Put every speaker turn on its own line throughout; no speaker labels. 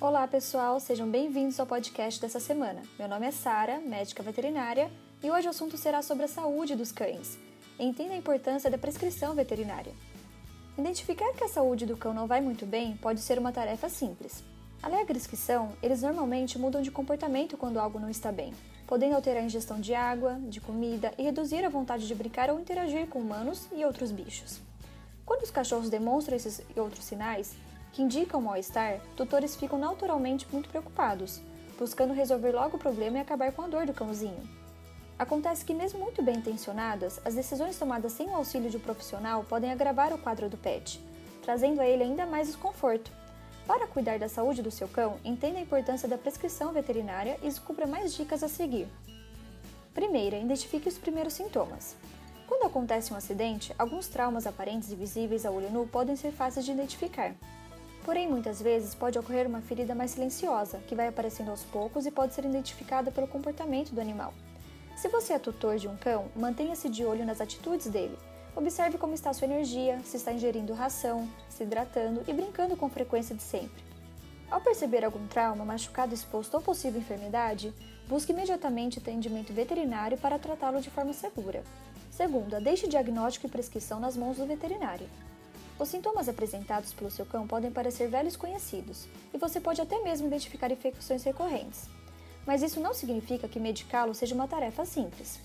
Olá, pessoal, sejam bem-vindos ao podcast dessa semana. Meu nome é Sara, médica veterinária, e hoje o assunto será sobre a saúde dos cães. Entenda a importância da prescrição veterinária. Identificar que a saúde do cão não vai muito bem pode ser uma tarefa simples. Alegres que são, eles normalmente mudam de comportamento quando algo não está bem, podendo alterar a ingestão de água, de comida e reduzir a vontade de brincar ou interagir com humanos e outros bichos. Quando os cachorros demonstram esses e outros sinais, que indicam mal-estar, tutores ficam naturalmente muito preocupados, buscando resolver logo o problema e acabar com a dor do cãozinho. Acontece que, mesmo muito bem intencionadas, as decisões tomadas sem o auxílio de um profissional podem agravar o quadro do pet, trazendo a ele ainda mais desconforto. Para cuidar da saúde do seu cão, entenda a importância da prescrição veterinária e descubra mais dicas a seguir. Primeira, identifique os primeiros sintomas. Quando acontece um acidente, alguns traumas aparentes e visíveis a olho nu podem ser fáceis de identificar. Porém, muitas vezes pode ocorrer uma ferida mais silenciosa, que vai aparecendo aos poucos e pode ser identificada pelo comportamento do animal. Se você é tutor de um cão, mantenha-se de olho nas atitudes dele. Observe como está sua energia, se está ingerindo ração, se hidratando e brincando com frequência de sempre. Ao perceber algum trauma, machucado exposto ou possível enfermidade, busque imediatamente atendimento veterinário para tratá-lo de forma segura. Segunda, deixe diagnóstico e prescrição nas mãos do veterinário. Os sintomas apresentados pelo seu cão podem parecer velhos conhecidos, e você pode até mesmo identificar infecções recorrentes. Mas isso não significa que medicá-lo seja uma tarefa simples.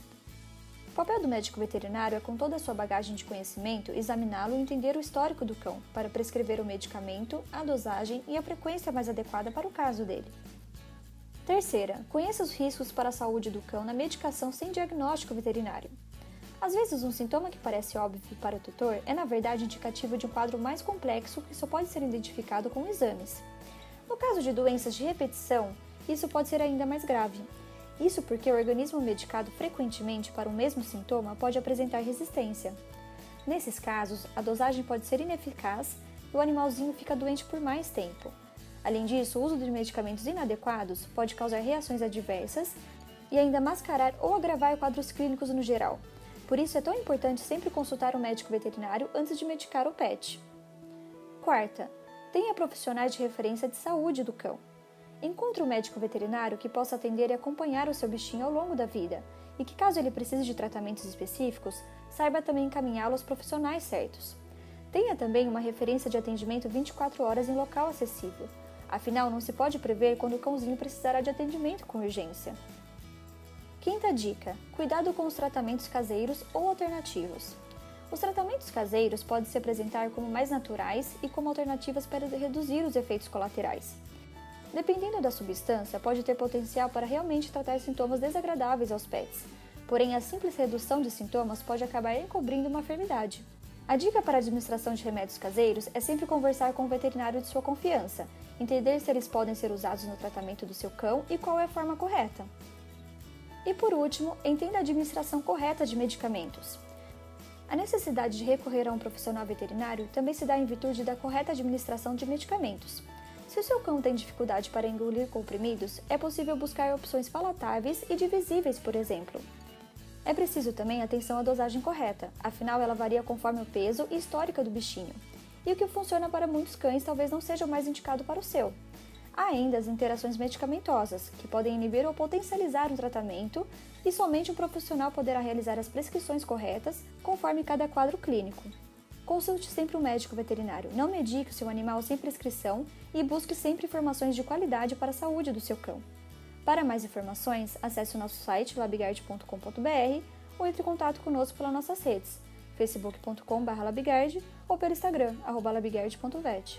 O papel do médico veterinário é, com toda a sua bagagem de conhecimento, examiná-lo e entender o histórico do cão, para prescrever o medicamento, a dosagem e a frequência mais adequada para o caso dele. Terceira, conheça os riscos para a saúde do cão na medicação sem diagnóstico veterinário. Às vezes, um sintoma que parece óbvio para o tutor é, na verdade, indicativo de um quadro mais complexo que só pode ser identificado com exames. No caso de doenças de repetição, isso pode ser ainda mais grave. Isso porque o organismo medicado frequentemente para o mesmo sintoma pode apresentar resistência. Nesses casos, a dosagem pode ser ineficaz e o animalzinho fica doente por mais tempo. Além disso, o uso de medicamentos inadequados pode causar reações adversas e ainda mascarar ou agravar quadros clínicos no geral, por isso é tão importante sempre consultar um médico veterinário antes de medicar o pet. Quarta, tenha profissionais de referência de saúde do cão. Encontre um médico veterinário que possa atender e acompanhar o seu bichinho ao longo da vida e que, caso ele precise de tratamentos específicos, saiba também encaminhá-lo aos profissionais certos. Tenha também uma referência de atendimento 24 horas em local acessível. Afinal, não se pode prever quando o cãozinho precisará de atendimento com urgência. Quinta dica: cuidado com os tratamentos caseiros ou alternativos. Os tratamentos caseiros podem se apresentar como mais naturais e como alternativas para reduzir os efeitos colaterais. Dependendo da substância, pode ter potencial para realmente tratar sintomas desagradáveis aos pets, porém a simples redução de sintomas pode acabar encobrindo uma enfermidade. A dica para a administração de remédios caseiros é sempre conversar com o veterinário de sua confiança, entender se eles podem ser usados no tratamento do seu cão e qual é a forma correta. E por último, entenda a administração correta de medicamentos. A necessidade de recorrer a um profissional veterinário também se dá em virtude da correta administração de medicamentos. Se o seu cão tem dificuldade para engolir comprimidos, é possível buscar opções palatáveis e divisíveis, por exemplo. É preciso também atenção à dosagem correta, afinal ela varia conforme o peso e histórica do bichinho. E o que funciona para muitos cães talvez não seja o mais indicado para o seu. Há ainda as interações medicamentosas, que podem inibir ou potencializar um tratamento, e somente um profissional poderá realizar as prescrições corretas conforme cada quadro clínico. Consulte sempre um médico veterinário, não medique o seu animal sem prescrição e busque sempre informações de qualidade para a saúde do seu cão. Para mais informações, acesse o nosso site labigard.com.br ou entre em contato conosco pelas nossas redes facebook.com.br ou pelo Instagram, labigard.vet.